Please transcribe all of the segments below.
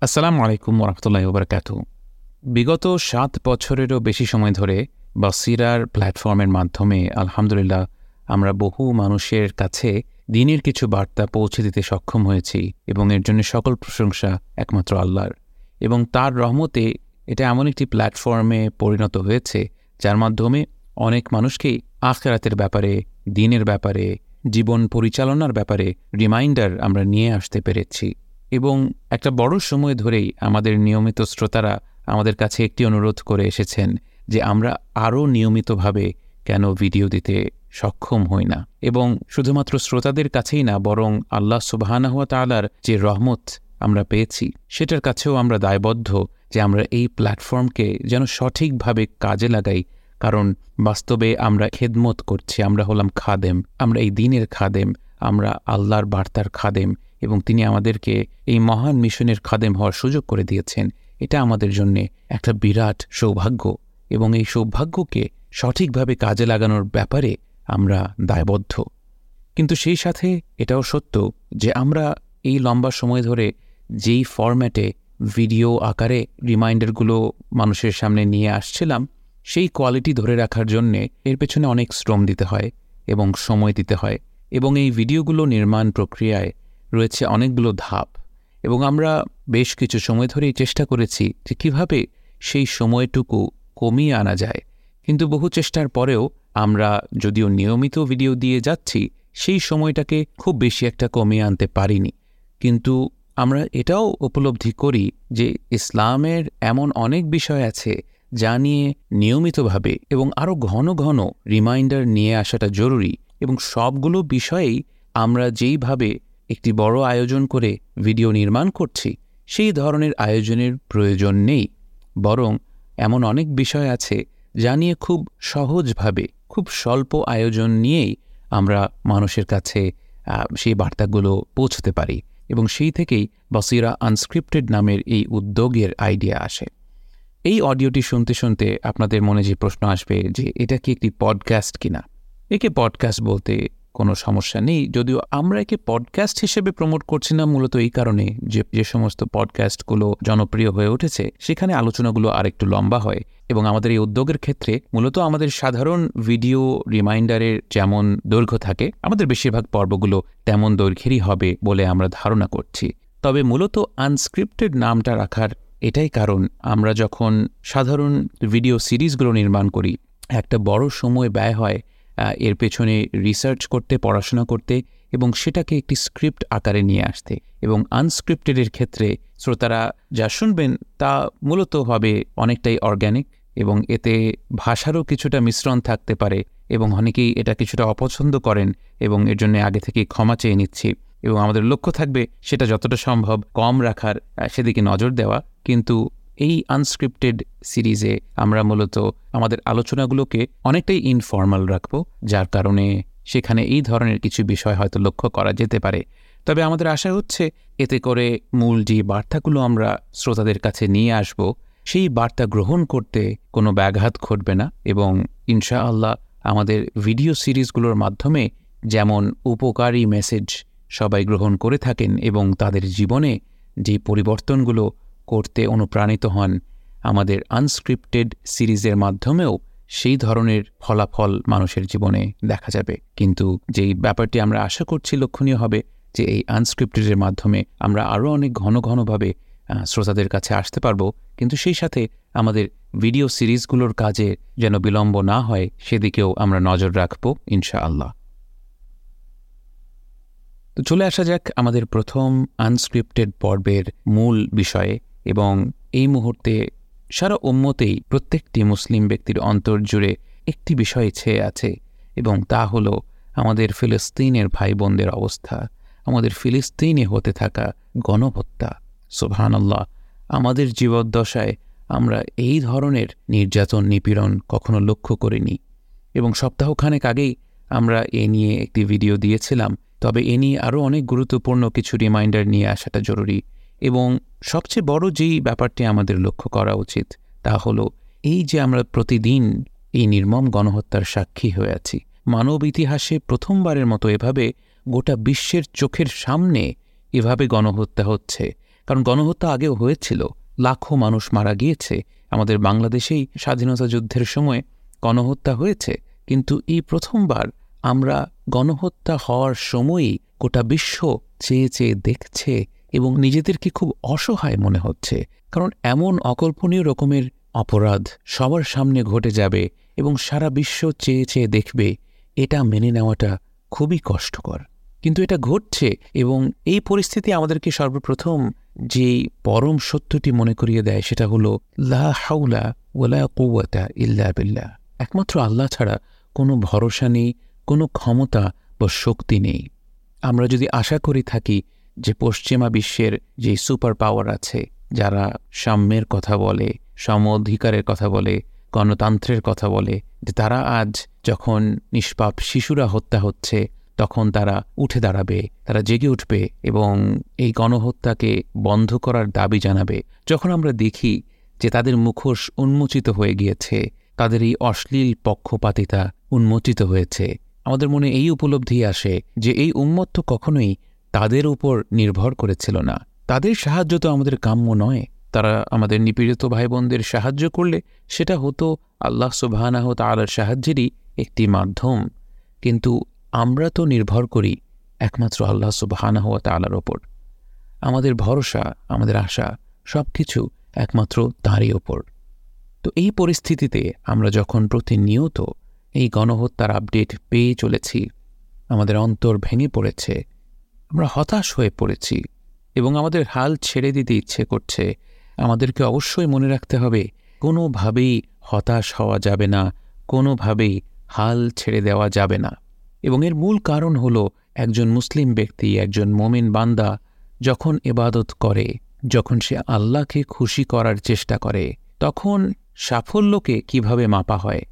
আসসালামু আলাইকুম ওরহমতুল্লাহ বরকাত বিগত সাত বছরেরও বেশি সময় ধরে বাসিরার প্ল্যাটফর্মের মাধ্যমে আলহামদুলিল্লাহ আমরা বহু মানুষের কাছে দিনের কিছু বার্তা পৌঁছে দিতে সক্ষম হয়েছি এবং এর জন্য সকল প্রশংসা একমাত্র আল্লাহর। এবং তার রহমতে এটা এমন একটি প্ল্যাটফর্মে পরিণত হয়েছে যার মাধ্যমে অনেক মানুষকেই আখেরাতের ব্যাপারে, দিনের ব্যাপারে, জীবন পরিচালনার ব্যাপারে রিমাইন্ডার আমরা নিয়ে আসতে পেরেছি। এবং একটা বড় সময় ধরেই আমাদের নিয়মিত শ্রোতারা আমাদের কাছে একটি অনুরোধ করে এসেছেন যে আমরা আরও নিয়মিতভাবে কেন ভিডিও দিতে সক্ষম হই না। এবং শুধুমাত্র শ্রোতাদের কাছেই না, বরং আল্লাহ সুবাহানাহুয়া তালার যে রহমত আমরা পেয়েছি, সেটার কাছেও আমরা দায়বদ্ধ যে আমরা এই প্ল্যাটফর্মকে যেন সঠিকভাবে কাজে লাগাই। কারণ বাস্তবে আমরা খেদমত করছি, আমরা হলাম খাদেম, আমরা এই দিনের খাদেম, আমরা আল্লাহর বার্তার খাদেম এবং তিনি আমাদেরকে এই মহান মিশনের খাদেম হওয়ার সুযোগ করে দিয়েছেন। এটা আমাদের জন্যে একটা বিরাট সৌভাগ্য এবং এই সৌভাগ্যকে সঠিকভাবে কাজে লাগানোর ব্যাপারে আমরা দায়বদ্ধ। কিন্তু সেই সাথে এটাও সত্য যে আমরা এই লম্বা সময় ধরে যেই ফরম্যাটে ভিডিও আকারে রিমাইন্ডারগুলো মানুষের সামনে নিয়ে আসছিলাম, সেই কোয়ালিটি ধরে রাখার জন্যে এর পেছনে অনেক শ্রম দিতে হয় এবং সময় দিতে হয় এবং এই ভিডিওগুলো নির্মাণ প্রক্রিয়ায় রয়েছে অনেকগুলো ধাপ এবং আমরা বেশ কিছু সময় ধরেই চেষ্টা করেছি যে কীভাবে সেই সময়টুকু কমিয়ে আনা যায়। কিন্তু বহু চেষ্টার পরেও আমরা যদিও নিয়মিত ভিডিও দিয়ে যাচ্ছি, সেই সময়টাকে খুব বেশি একটা কমিয়ে আনতে পারিনি। কিন্তু আমরা এটাও উপলব্ধি করি যে ইসলামের এমন অনেক বিষয় আছে যা নিয়ে নিয়মিতভাবে এবং আরও ঘন ঘন রিমাইন্ডার নিয়ে আসাটা জরুরি এবং সবগুলো বিষয়েই আমরা যেইভাবে একটি বড় আয়োজন করে ভিডিও নির্মাণ করছি, সেই ধরনের আয়োজনের প্রয়োজন নেই। বরং এমন অনেক বিষয় আছে যা নিয়ে খুব সহজভাবে, খুব স্বল্প আয়োজন নিয়েই আমরা মানুষের কাছে সেই বার্তাগুলো পৌঁছতে পারি এবং সেই থেকেই বসিরা আনস্ক্রিপ্টেড নামের এই উদ্যোগের আইডিয়া আসে। এই অডিওটি শুনতে শুনতে আপনাদের মনে যে প্রশ্ন আসবে যে এটা কি একটি পডকাস্ট কিনা? একে পডকাস্ট বলতে কোনো সমস্যা নেই। যদিও আমরা একে পডকাস্ট হিসেবে প্রমোট করছি না, মূলত এই কারণে যে যে সমস্ত পডকাস্টগুলো জনপ্রিয় হয়ে উঠেছে, সেখানে আলোচনাগুলো আরেকটু লম্বা হয় এবং আমাদের এই উদ্যোগের ক্ষেত্রে মূলত আমাদের সাধারণ ভিডিও রিমাইন্ডারের যেমন দৈর্ঘ্য থাকে, আমাদের বেশিরভাগ পর্বগুলো তেমন দৈর্ঘ্যেরই হবে বলে আমরা ধারণা করছি। তবে মূলত আনস্ক্রিপ্টেড নামটা রাখার এটাই কারণ, আমরা যখন সাধারণ ভিডিও সিরিজগুলো নির্মাণ করি, একটা বড় সময় ব্যয় হয় এর পেছনে রিসার্চ করতে, পড়াশোনা করতে এবং সেটাকে একটি স্ক্রিপ্ট আকারে নিয়ে আসতে এবং আনস্ক্রিপ্টেডের ক্ষেত্রে শ্রোতারা যা শুনবেন তা মূলত হবে অনেকটাই অর্গ্যানিক এবং এতে ভাষারও কিছুটা মিশ্রণ থাকতে পারে এবং অনেকেই এটা কিছুটা অপছন্দ করেন এবং এর জন্য আগে থেকেই ক্ষমা চেয়ে নিচ্ছি এবং আমাদের লক্ষ্য থাকবে সেটা যতটা সম্ভব কম রাখার সেদিকে নজর দেওয়া। কিন্তু এই আনস্ক্রিপ্টেড সিরিজে আমরা মূলত আমাদের আলোচনাগুলোকে অনেকটাই ইনফর্মাল রাখব, যার কারণে সেখানে এই ধরনের কিছু বিষয় হয়তো লক্ষ্য করা যেতে পারে। তবে আমাদের আশা হচ্ছে এতে করে মূল যে বার্তাগুলো আমরা শ্রোতাদের কাছে নিয়ে আসব, সেই বার্তা গ্রহণ করতে কোনো ব্যাঘাত ঘটবে না এবং ইনশা আল্লাহ আমাদের ভিডিও সিরিজগুলোর মাধ্যমে যেমন উপকারী মেসেজ সবাই গ্রহণ করে থাকেন এবং তাদের জীবনে যে পরিবর্তনগুলো করতে অনুপ্রাণিত হন। আমাদের আনস্ক্রিপ্টেড সিরিজের মাধ্যমেও সেই ধরনের ফলাফল মানুষের জীবনে দেখা যাবে। কিন্তু যেই ব্যাপারটি আমরা আশা করছি লক্ষণীয় হবে যে এই আনস্ক্রিপ্টেডের মাধ্যমে আমরা আরও অনেক ঘন ঘনভাবে শ্রোতাদের কাছে আসতে পারব। কিন্তু সেই সাথে আমাদের ভিডিও সিরিজগুলোর কাজে যেন বিলম্ব না হয়, সেদিকেও আমরা নজর রাখব ইনশাআল্লাহ। তো চলে আসা যাক আমাদের প্রথম আনস্ক্রিপ্টেড পর্বের মূল বিষয়ে। এবং এই মুহূর্তে সারা উম্মতেই প্রত্যেকটি মুসলিম ব্যক্তির অন্তর জুড়ে একটি বিষয় ছেয়ে আছে এবং তা হল আমাদের ফিলিস্তিনের ভাই বোনদের অবস্থা, আমাদের ফিলিস্তিনে হতে থাকা গণহত্যা। সোভানাল্লাহ আমাদের জীবদ্দশায় আমরা এই ধরনের নির্যাতন নিপীড়ন কখনো লক্ষ্য করিনি এবং সপ্তাহখানেক আগেই আমরা এ নিয়ে একটি ভিডিও দিয়েছিলাম, তবে এ নিয়ে আরও অনেক গুরুত্বপূর্ণ কিছু রিমাইন্ডার নিয়ে আসাটা জরুরি। এবং সবচেয়ে বড় যেই ব্যাপারটি আমাদের লক্ষ্য করা উচিত, তা হলো এই যে আমরা প্রতিদিন এই নির্মম গণহত্যার সাক্ষী হয়ে আছি। মানব ইতিহাসে প্রথমবারের মতো এভাবে গোটা বিশ্বের চোখের সামনে এভাবে গণহত্যা হচ্ছে। কারণ গণহত্যা আগেও হয়েছিল, লাখো মানুষ মারা গিয়েছে। আমাদের বাংলাদেশেই স্বাধীনতা যুদ্ধের সময় গণহত্যা হয়েছে। কিন্তু এই প্রথমবার আমরা গণহত্যা হওয়ার সময়ই গোটা বিশ্ব চেয়ে চেয়ে দেখছে এবং নিজেদেরকে খুব অসহায় মনে হচ্ছে, কারণ এমন অকল্পনীয় রকমের অপরাধ সবার সামনে ঘটে যাবে এবং সারা বিশ্ব চেয়ে চেয়ে দেখবে, এটা মেনে নেওয়াটা খুবই কষ্টকর। কিন্তু এটা ঘটছে এবং এই পরিস্থিতি আমাদেরকে সর্বপ্রথম যে পরম সত্যটি মনে করিয়ে দেয় সেটা হলো, লা হাউলা ওলা কৌয়াতা ইল্লা বিল্লাহ। একমাত্র আল্লাহ ছাড়া কোনো ভরসা নেই, কোনো ক্ষমতা বা শক্তি নেই। আমরা যদি আশা করি থাকি যে পশ্চিমা বিশ্বের যে সুপার পাওয়ার আছে, যারা সাম্যের কথা বলে সম অধিকারের কথা বলে, গণতন্ত্রের কথা বলে, যে তারা আজ যখন নিষ্পাপ শিশুরা হত্যা হচ্ছে, তখন তারা উঠে দাঁড়াবে, তারা জেগে উঠবে এবং এই গণহত্যাকে বন্ধ করার দাবি জানাবে। যখন আমরা দেখি যে তাদের মুখোশ উন্মোচিত হয়ে গিয়েছে, তাদের এই অশ্লীল পক্ষপাতিতা উন্মোচিত হয়েছে, আমাদের মনে এই উপলব্ধি আসে যে এই উন্মত্ত কখনোই তাদের উপর নির্ভর করেছিল না। তাদের সাহায্য তো আমাদের কাম্য নয়। তারা আমাদের নিপীড়িত ভাই বোনদের সাহায্য করলে সেটা হতো আল্লাহ সুবাহানাহ তালার সাহায্যেরই একটি মাধ্যম। কিন্তু আমরা তো নির্ভর করি একমাত্র আল্লাহ সুবাহানাহ তালার ওপর আমাদের ভরসা, আমাদের আশা সব কিছু একমাত্র তাঁরই ওপর তো এই পরিস্থিতিতে আমরা যখন প্রতিনিয়ত এই গণহত্যার আপডেট পেয়ে চলেছি, আমাদের অন্তর ভেঙে পড়েছে আমরা হতাশ হয়ে পড়েছি এবং আমাদের হাল ছেড়ে দিতে ইচ্ছে করছে। আমাদেরকে অবশ্যই মনে রাখতে হবে, কোনোভাবেই হতাশ হওয়া যাবে না, কোনোভাবেই হাল ছেড়ে দেওয়া যাবে না। এবং এর মূল কারণ হল একজন মুসলিম ব্যক্তি, একজন মোমেন বান্দা যখন এবাদত করে, যখন সে আল্লাহকে খুশি করার চেষ্টা করে, তখন সাফল্যকে কীভাবে মাপা হয়?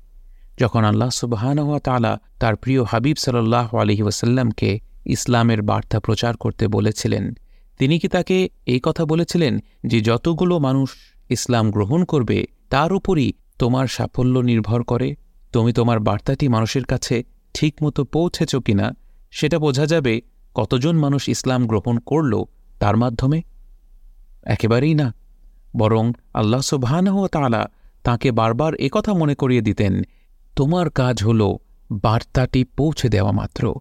যখন আল্লাহ সুবাহানহা তালা তার প্রিয় হাবিব সাল্লাহ আলহি ওয়াসাল্লামকে ইসলামের বার্তা প্রচার করতে বলেছিলেন। তিনি কি তাকে এই কথা বলেছিলেন যে যতগুলো মানুষ ইসলাম গ্রহণ করবে, তার উপরই তোমার সাফল্য নির্ভর করে? তুমি তোমার বার্তাটি মানুষের কাছে ঠিকমতো পৌঁছেছ কিনা, সেটা বোঝা যাবে কতজন মানুষ ইসলাম গ্রহণ করল তার মাধ্যমে? একেবারেই না। বরং আল্লাহ সুবাহানহ তালা তাকে বারবার একথা মনে করিয়ে দিতেন, তোমার কাজ হল বার্তাটি পৌঁছে দেওয়া মাত্র।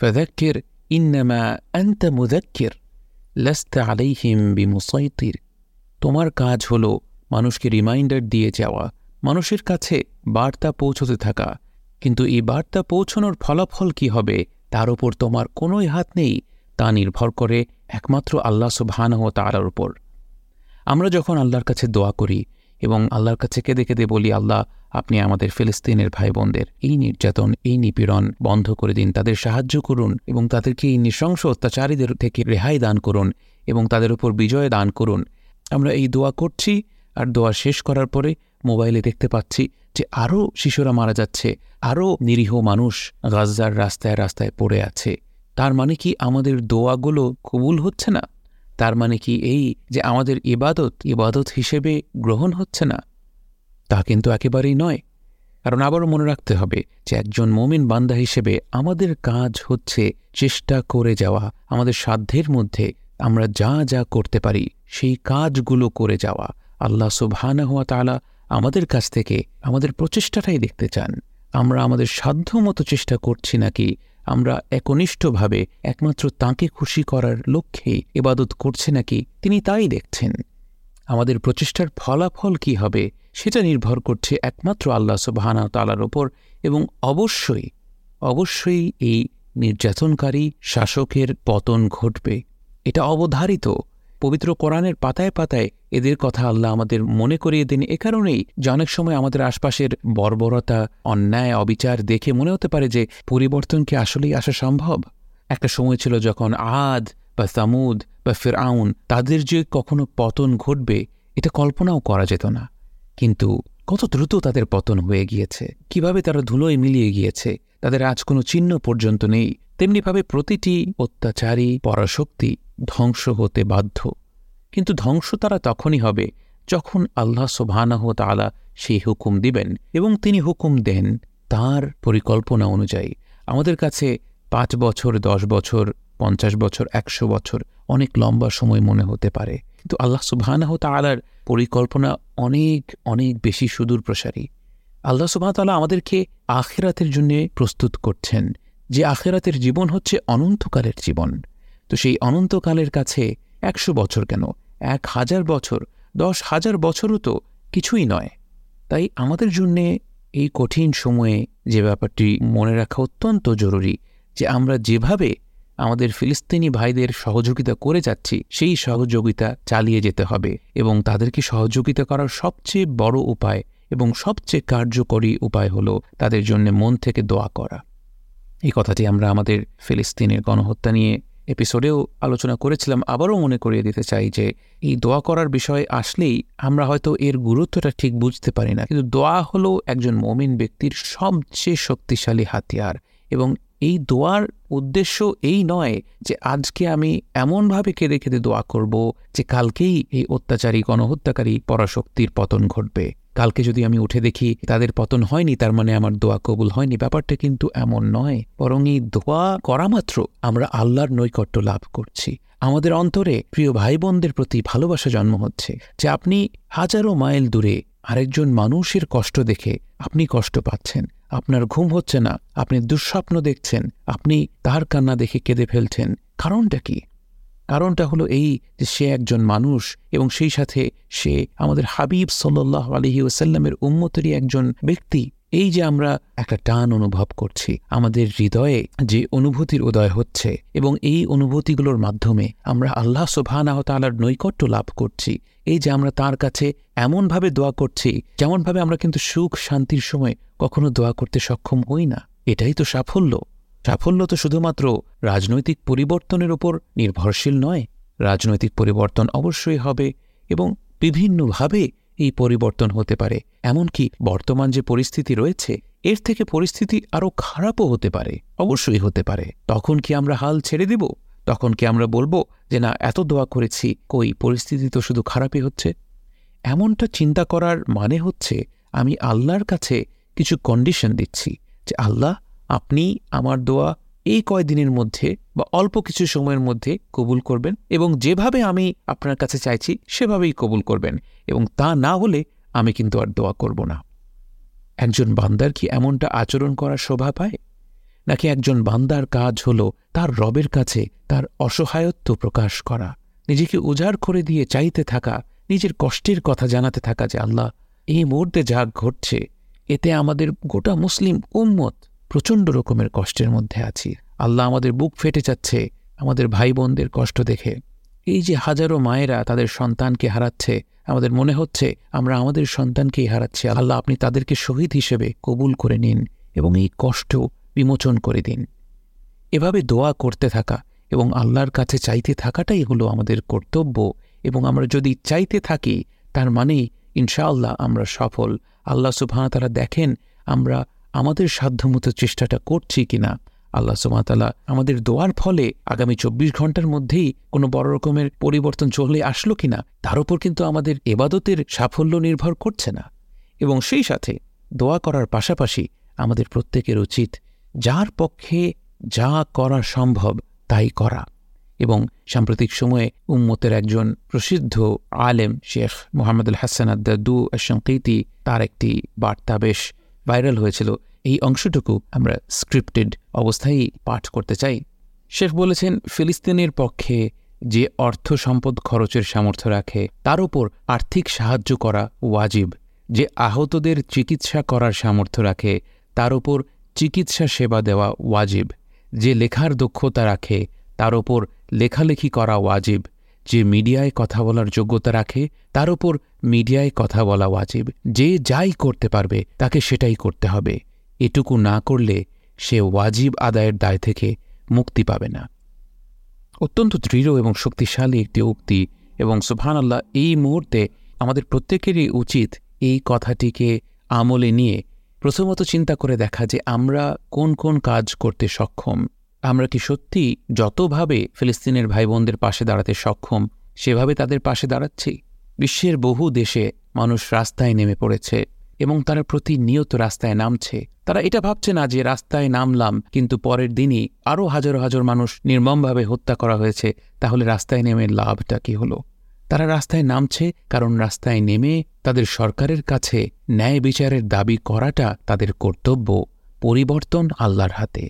ফেদাক্কির ইন্নামা অন্ত মুদাক্কির লস্তে আলাইহিম বিমুসাইতির তোমার কাজ হল মানুষকে রিমাইন্ডার দিয়ে যাওয়া, মানুষের কাছে বার্তা পৌঁছতে থাকা। কিন্তু এই বার্তা পৌঁছনোর ফলাফল কি হবে, তার উপর তোমার কোনোই হাত নেই, তা নির্ভর করে একমাত্র আল্লাহ সুবহানহ তালার উপর। আমরা যখন আল্লাহর কাছে দোয়া করি এবং আল্লাহর কাছে কেঁদে কেঁদে বলি, আল্লাহ, আপনি আমাদের ফিলিস্তিনের ভাই বোনদের এই নির্যাতন, এই নিপীড়ন বন্ধ করে দিন, তাদের সাহায্য করুন এবং তাদেরকে এই নৃশংস অত্যাচারীদের থেকে রেহাই দান করুন এবং তাদের উপর বিজয় দান করুন। আমরা এই দোয়া করছি আর দোয়া শেষ করার পরে মোবাইলে দেখতে পাচ্ছি যে আরও শিশুরা মারা যাচ্ছে, আরও নিরীহ মানুষ গাজার রাস্তায় রাস্তায় পড়ে আছে। তার মানে কি আমাদের দোয়াগুলো কবুল হচ্ছে না? তার মানে কি এই যে আমাদের ইবাদত ইবাদত হিসেবে গ্রহণ হচ্ছে না, তা কিন্তু একেবারেই নয়। কারণ আবারও মনে রাখতে হবে যে একজন মমিন বান্দা হিসেবে আমাদের কাজ হচ্ছে চেষ্টা করে যাওয়া, আমাদের সাধ্যের মধ্যে আমরা যা যা করতে পারি সেই কাজগুলো করে যাওয়া। আল্লাহ সুবহানা হওয়া তালা আমাদের কাছ থেকে আমাদের প্রচেষ্টাটাই দেখতে চান। আমরা আমাদের সাধ্য মতো চেষ্টা করছি নাকি আমরা একনিষ্ঠভাবে একমাত্র তাঁকে খুশি করার লক্ষ্যে এবাদত করছে নাকি তিনি তাই দেখছেন? আমাদের প্রচেষ্টার ফলাফল কি হবে সেটা নির্ভর করছে একমাত্র আল্লাহ সুবাহানা তালার ওপর এবং অবশ্যই অবশ্যই এই নির্যাতনকারী শাসকের পতন ঘটবে। এটা অবধারিত। পবিত্র কোরআনের পাতায় পাতায় এদের কথা আল্লাহ আমাদের মনে করিয়ে দিন। এ কারণেই যে অনেক সময় আমাদের আশপাশের বর্বরতা, অন্যায়, অবিচার দেখে মনে হতে পারে যে পরিবর্তন কি আসলেই আসা সম্ভব? একটা সময় ছিল যখন আদ বা সামুদ বা ফেরাউন তাদের যে কখনো পতন ঘটবে, এটা কল্পনাও করা যেত না। কিন্তু কত দ্রুত তাদের পতন হয়ে গিয়েছে। কীভাবে তারা ধুলোয় মিলিয়ে গিয়েছে? তাদের আজ কোনো চিহ্ন পর্যন্ত নেই। তেমনিভাবে প্রতিটি অত্যাচারী পরাশক্তি ধ্বংস হতে বাধ্য। কিন্তু ধ্বংস তারা তখনই হবে যখন আল্লাহ সোভানাহ তালা সেই হুকুম দিবেন এবং তিনি হুকুম দেন তার পরিকল্পনা অনুযায়ী। আমাদের কাছে পাঁচ বছর, দশ বছর, পঞ্চাশ বছর, একশো বছর অনেক লম্বা সময় মনে হতে পারে। কিন্তু আল্লাহ সুবাহানাহ তালার পরিকল্পনা অনেক অনেক বেশি সুদূর প্রসারী আল্লাহ সুবাহতাল্লাহ আমাদেরকে আখেরাতের জন্য প্রস্তুত করছেন, যে আখেরাতের জীবন হচ্ছে অনন্তকালের জীবন। তো সেই অনন্তকালের কাছে একশো বছর কেন? এক হাজার বছর, দশ হাজার বছরও তো কিছুই নয়। তাই আমাদের জন্যে এই কঠিন সময়ে যে ব্যাপারটি মনে রাখা অত্যন্ত জরুরি, যে আমরা যেভাবে আমাদের ফিলিস্তিনি ভাইদের সহযোগিতা করে যাচ্ছি, সেই সহযোগিতা চালিয়ে যেতে হবে এবং তাদেরকে সহযোগিতা করার সবচেয়ে বড় উপায় এবং সবচেয়ে কার্যকরী উপায় হল তাদের জন্য মন থেকে দোয়া করা। এই কথাটি আমরা আমাদের ফিলিস্তিনের গণহত্যা নিয়ে এপিসোডেও আলোচনা করেছিলাম। আবারও মনে করিয়ে দিতে চাই যে, এই দোয়া করার বিষয় আসলেই আমরা হয়তো এর গুরুত্বটা ঠিক বুঝতে পারি না। কিন্তু দোয়া হলো একজন মমিন ব্যক্তির সবচেয়ে শক্তিশালী হাতিয়ার এবং এই দোয়ার উদ্দেশ্য এই নয় যে, আজকে আমি এমনভাবে কেঁদে কেঁদে দোয়া করব যে, কালকেই এই অত্যাচারী গণহত্যাকারী পরাশক্তির পতন ঘটবে। কালকে যদি আমি উঠে দেখি তাদের পতন হয়নি, তার মানে আমার দোয়া কবুল হয়নি। ব্যাপারটা কিন্তু এমন নয়, বরং এই দোয়া করা মাত্র আমরা আল্লাহর নৈকট্য লাভ করছি। আমাদের অন্তরে প্রিয় ভাই বোনদের প্রতি ভালোবাসা জন্ম হচ্ছে যে আপনি হাজারো মাইল দূরে আরেকজন মানুষের কষ্ট দেখে আপনি কষ্ট পাচ্ছেন। আপনার ঘুম হচ্ছে না, আপনি দুঃস্বপ্ন দেখছেন, আপনি তার কান্না দেখে কেঁদে ফেলছেন। কারণটা কি? কারণটা হলো এই যে সে একজন মানুষ এবং সেই সাথে সে আমাদের হাবিব সাল্লাহ আলহি ওসাল্লামের উম্মতেরই একজন ব্যক্তি। এই যে আমরা একটা টান অনুভব করছি, আমাদের হৃদয়ে যে অনুভূতির উদয় হচ্ছে এবং এই অনুভূতিগুলোর মাধ্যমে আমরা আল্লাহ সুবাহ তালার নৈকট্য লাভ করছি। এই যে আমরা তার কাছে এমনভাবে দোয়া করছি, যেমনভাবে আমরা কিন্তু সুখ শান্তির সময় কখনো দোয়া করতে সক্ষম হই না। এটাই তো সাফল্য। সাফল্য তো শুধুমাত্র রাজনৈতিক পরিবর্তনের উপর নির্ভরশীল নয়, রাজনৈতিক পরিবর্তন অবশ্যই হবে এবং বিভিন্নভাবে এই পরিবর্তন হতে পারে। এমনকি বর্তমান যে পরিস্থিতি রয়েছে, এর থেকে পরিস্থিতি আরও খারাপও হতে পারে, অবশ্যই হতে পারে। তখন কি আমরা হাল ছেড়ে দেব? তখন কি আমরা বলব যে, না, এত দোয়া করেছি, কই, পরিস্থিতি তো শুধু খারাপই হচ্ছে এমনটা চিন্তা করার মানে হচ্ছে, আমি আল্লাহর কাছে কিছু কন্ডিশন দিচ্ছি যে, আল্লাহ আপনি আমার দোয়া এই কয়দিনের মধ্যে বা অল্প কিছু সময়ের মধ্যে কবুল করবেন এবং যেভাবে আমি আপনার কাছে চাইছি সেভাবেই কবুল করবেন এবং তা না হলে আমি কিন্তু আর দোয়া করব না। একজন বান্দার কি এমনটা আচরণ করার শোভা পায়? নাকি একজন বান্দার কাজ হল তার রবের কাছে তার অসহায়ত্ব প্রকাশ করা, নিজেকে উজাড় করে দিয়ে চাইতে থাকা, নিজের কষ্টের কথা জানাতে থাকা যে আল্লাহ, এই মুহূর্তে যা ঘটছে, এতে আমাদের গোটা মুসলিম উম্মত প্রচণ্ড রকমের কষ্টের মধ্যে আছি। আল্লাহ আমাদের বুক ফেটে যাচ্ছে, আমাদের ভাই বোনদের কষ্ট দেখে। এই যে হাজারো মায়েরা তাদের সন্তানকে হারাচ্ছে, আমাদের মনে হচ্ছে আমরা আমাদের সন্তানকেই হারাচ্ছি। আল্লাহ আপনি তাদেরকে শহীদ হিসেবে কবুল করে নিন এবং এই কষ্ট বিমোচন করে দিন। এভাবে দোয়া করতে থাকা এবং আল্লাহর কাছে চাইতে থাকাটাই হলো আমাদের কর্তব্য এবং আমরা যদি চাইতে থাকি, তার মানেই ইনশাআল্লাহ আমরা সফল। আল্লাহ সুবাহতালা দেখেন আমরা আমাদের সাধ্যমতো চেষ্টাটা করছি কিনা? আল্লাহ সুমাতালা আমাদের দোয়ার ফলে আগামী চব্বিশ ঘণ্টার মধ্যেই কোনো বড় রকমের পরিবর্তন চলে আসলো কিনা, তার উপর কিন্তু আমাদের এবাদতের সাফল্য নির্ভর করছে না। এবং সেই সাথে দোয়া করার পাশাপাশি আমাদের প্রত্যেকের উচিত যার পক্ষে যা করা সম্ভব তাই করা। এবং সাম্প্রতিক সময়ে উম্মতের একজন প্রসিদ্ধ আলেম শেখ মোহাম্মদুল হাসান আদাদু শঙ্কৈতি তার একটি বার্তা বেশ ভাইরাল হয়েছিল। এই অংশটুকু আমরা স্ক্রিপ্টেড অবস্থায় পাঠ করতে চাই। শেখ বলেছেন, ফিলিস্তিনের পক্ষে যে অর্থ সম্পদ খরচের সামর্থ্য রাখে, তার উপর আর্থিক সাহায্য করা ওয়াজিব। যে আহতদের চিকিৎসা করার সামর্থ্য রাখে, তার উপর চিকিৎসা সেবা দেওয়া ওয়াজিব। যে লেখার দক্ষতা রাখে, তার ওপর লেখালেখি করা ওয়াজিব। যে মিডিয়ায় কথা বলার যোগ্যতা রাখে, তার ওপর মিডিয়ায় কথা বলা ওয়াজিব। যে যাই করতে পারবে, তাকে সেটাই করতে হবে। এটুকু না করলে সে ওয়াজিব আদায়ের দায় থেকে মুক্তি পাবে না। অত্যন্ত দৃঢ় এবং শক্তিশালী একটি উক্তি এবং সুবহান আল্লাহ এই মুহূর্তে আমাদের প্রত্যেকেরই উচিত এই কথাটিকে আমলে নিয়ে প্রথমত চিন্তা করে দেখা যে আমরা কোন কোন কাজ করতে সক্ষম। আমরা কি সত্যি যতভাবে ফিলিস্তিনের ভাই বোনদের পাশে দাঁড়াতে সক্ষম, সেভাবে তাদের পাশে দাঁড়াচ্ছি? বিশ্বের বহু দেশে মানুষ রাস্তায় নেমে পড়েছে এবং তারা প্রতিনিয়ত রাস্তায় নামছে। তারা এটা ভাবছে না যে রাস্তায় নামলাম, কিন্তু পরের দিনই আরও হাজার হাজার মানুষ নির্মমভাবে হত্যা করা হয়েছে, তাহলে রাস্তায় নেমে লাভটা কি হলো? তারা রাস্তায় নামছে কারণ রাস্তায় নেমে তাদের সরকারের কাছে ন্যায় বিচারের দাবি করাটা তাদের কর্তব্য, পরিবর্তন আল্লাহর হাতে।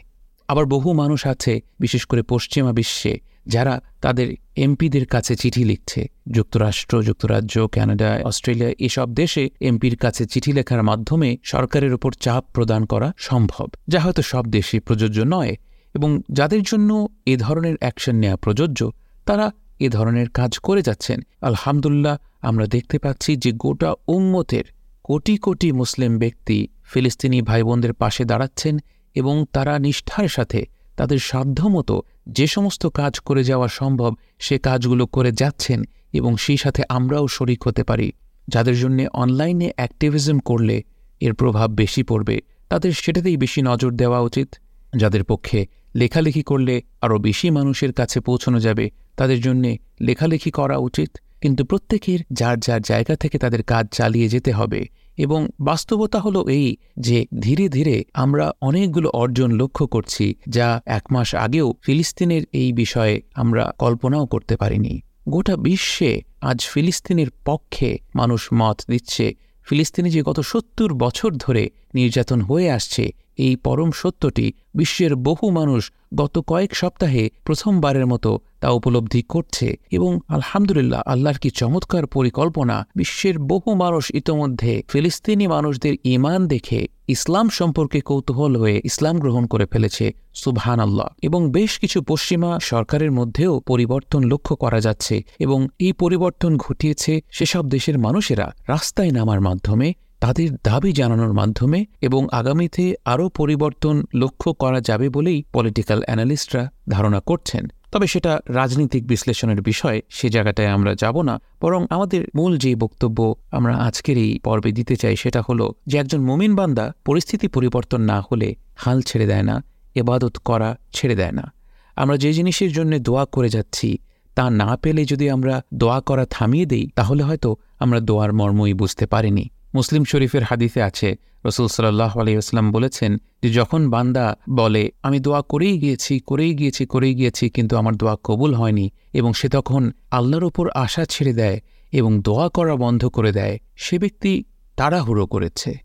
আবার বহু মানুষ আছে, বিশেষ করে পশ্চিমা বিশ্বে, যারা তাদের এমপিদের কাছে চিঠি লিখছে। যুক্তরাষ্ট্র, যুক্তরাজ্য, কানাডা, অস্ট্রেলিয়া, এসব দেশে এমপির কাছে চিঠি লেখার মাধ্যমে সরকারের ওপর চাপ প্রদান করা সম্ভব। যা হয়তো সব দেশে প্রযোজ্য নয় এবং যাদের জন্য এ ধরনের অ্যাকশন নেওয়া প্রযোজ্য, তারা এ ধরনের কাজ করে যাচ্ছেন। আলহামদুল্লাহ আমরা দেখতে পাচ্ছি যে গোটা উম্মতের কোটি কোটি মুসলিম ব্যক্তি ফিলিস্তিনি ভাই বোনদের পাশে দাঁড়াচ্ছেন এবং তারা নিষ্ঠার সাথে তাদের সাধ্যমতো যে সমস্ত কাজ করে যাওয়া সম্ভব, সে কাজগুলো করে যাচ্ছেন এবং সেই সাথে আমরাও শরিক হতে পারি। যাদের জন্য অনলাইনে অ্যাক্টিভিজম করলে এর প্রভাব বেশি পড়বে, তাদের সেটাতেই বেশি নজর দেওয়া উচিত। যাদের পক্ষে লেখালেখি করলে আরও বেশি মানুষের কাছে পৌঁছানো যাবে, তাদের জন্যে লেখালেখি করা উচিত। কিন্তু প্রত্যেকের যার যার জায়গা থেকে তাদের কাজ চালিয়ে যেতে হবে। এবং বাস্তবতা হলো এই যে ধীরে ধীরে আমরা অনেকগুলো অর্জন লক্ষ্য করছি যা এক মাস আগেও ফিলিস্তিনের এই বিষয়ে আমরা কল্পনাও করতে পারিনি। গোটা বিশ্বে আজ ফিলিস্তিনের পক্ষে মানুষ মত দিচ্ছে। ফিলিস্তিনে যে গত সত্তর বছর ধরে নির্যাতন হয়ে আসছে এই পরম সত্যটি বিশ্বের বহু মানুষ গত কয়েক সপ্তাহে প্রথমবারের মতো তা উপলব্ধি করছে এবং আলহামদুলিল্লাহ আল্লাহর কি চমৎকার পরিকল্পনা বিশ্বের বহু মানুষ ইতোমধ্যে ফিলিস্তিনি মানুষদের ইমান দেখে ইসলাম সম্পর্কে কৌতূহল হয়ে ইসলাম গ্রহণ করে ফেলেছে সুবহান আল্লাহ এবং বেশ কিছু পশ্চিমা সরকারের মধ্যেও পরিবর্তন লক্ষ্য করা যাচ্ছে এবং এই পরিবর্তন ঘটিয়েছে সেসব দেশের মানুষেরা রাস্তায় নামার মাধ্যমে তাদের দাবি জানানোর মাধ্যমে এবং আগামীতে আরও পরিবর্তন লক্ষ্য করা যাবে বলেই পলিটিক্যাল অ্যানালিস্টরা ধারণা করছেন। তবে সেটা রাজনীতিক বিশ্লেষণের বিষয়, সে জায়গাটায় আমরা যাব না। বরং আমাদের মূল যে বক্তব্য আমরা আজকের এই পর্বে দিতে চাই সেটা হলো যে একজন মুমিন বান্দা পরিস্থিতি পরিবর্তন না হলে হাল ছেড়ে দেয় না, এবাদত করা ছেড়ে দেয় না। আমরা যে জিনিসের জন্য দোয়া করে যাচ্ছি তা না পেলে যদি আমরা দোয়া করা থামিয়ে দেই, তাহলে হয়তো আমরা দোয়ার মর্মই বুঝতে পারিনি। মুসলিম শরীফের হাদিসে আছে, রসুল সাল্লাহ আলাইসলাম বলেছেন যে যখন বান্দা বলে, আমি দোয়া করেই গিয়েছি করেই গিয়েছি করেই গিয়েছি, কিন্তু আমার দোয়া কবুল হয়নি, এবং সে তখন আল্লাহর ওপর আশা ছেড়ে দেয় এবং দোয়া করা বন্ধ করে দেয়, সে ব্যক্তি তাড়াহুড়ো করেছে।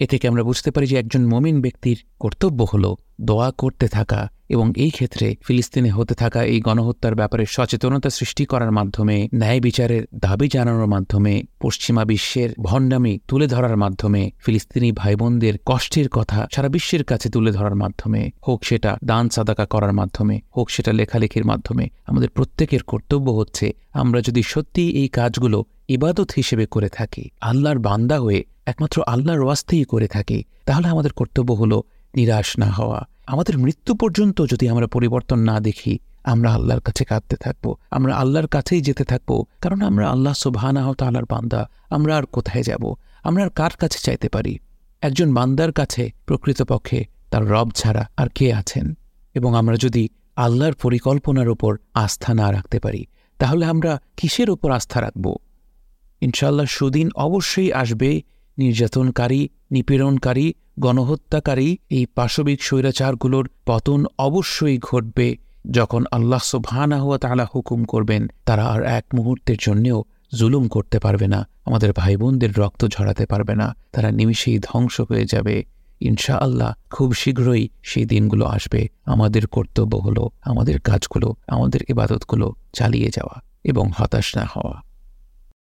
এ থেকে আমরা বুঝতে পারি যে একজন মমিন ব্যক্তির কর্তব্য হল দোয়া করতে থাকা। এবং এই ক্ষেত্রে ফিলিস্তিনে হতে থাকা এই গণহত্যার ব্যাপারে সচেতনতা সৃষ্টি করার মাধ্যমে, ন্যায় বিচারের দাবি জানানোর মাধ্যমে, পশ্চিমা বিশ্বের ভণ্ডামি তুলে ধরার মাধ্যমে, ফিলিস্তিনি ভাই বোনদের কষ্টের কথা সারা বিশ্বের কাছে তুলে ধরার মাধ্যমে, হোক সেটা দান সাদাকা করার মাধ্যমে, হোক সেটা লেখালেখির মাধ্যমে, আমাদের প্রত্যেকের কর্তব্য হচ্ছে আমরা যদি সত্যি এই কাজগুলো ইবাদত হিসেবে করে থাকি, আল্লাহর বান্দা হয়ে একমাত্র আল্লাহর ওয়াস্তেই করে থাকি, তাহলে আমাদের কর্তব্য হলো নিরাশ না হওয়া। আমাদের মৃত্যু পর্যন্ত যদি আমরা পরিবর্তন না দেখি, আমরা আল্লাহর কাছে কাঁদতে থাকব, আমরা আল্লাহর কাছেই যেতে থাকব, কারণ আমরা আল্লাহ সুবাহানাহ তাল্লাহর বান্দা, আমরা আর কোথায় যাব? আমরা আর কার কাছে চাইতে পারি? একজন বান্দার কাছে প্রকৃতপক্ষে তার রব ছাড়া আর কে আছেন? এবং আমরা যদি আল্লাহর পরিকল্পনার ওপর আস্থা না রাখতে পারি, তাহলে আমরা কিসের ওপর আস্থা রাখব? ইনশাল্লাহ সুদিন অবশ্যই আসবে, নির্যাতনকারী, নিপীড়নকারী গণহত্যাকারী এই পাশবিক স্বৈরাচারগুলোর পতন অবশ্যই ঘটবে। যখন আল্লাহ সুবহানাহুয়া তালা হুকুম করবেন, তারা আর এক মুহূর্তের জন্যেও জুলুম করতে পারবে না। আমাদের ভাই বোনদের রক্ত ঝরাতে পারবে না। তারা নিমিষেই ধ্বংস হয়ে যাবে। ইনশা আল্লাহ খুব শীঘ্রই সেই দিনগুলো আসবে। আমাদের কর্তব্য হলো, আমাদের কাজগুলো, আমাদের ইবাদতগুলো চালিয়ে যাওয়া এবং হতাশ না হওয়া।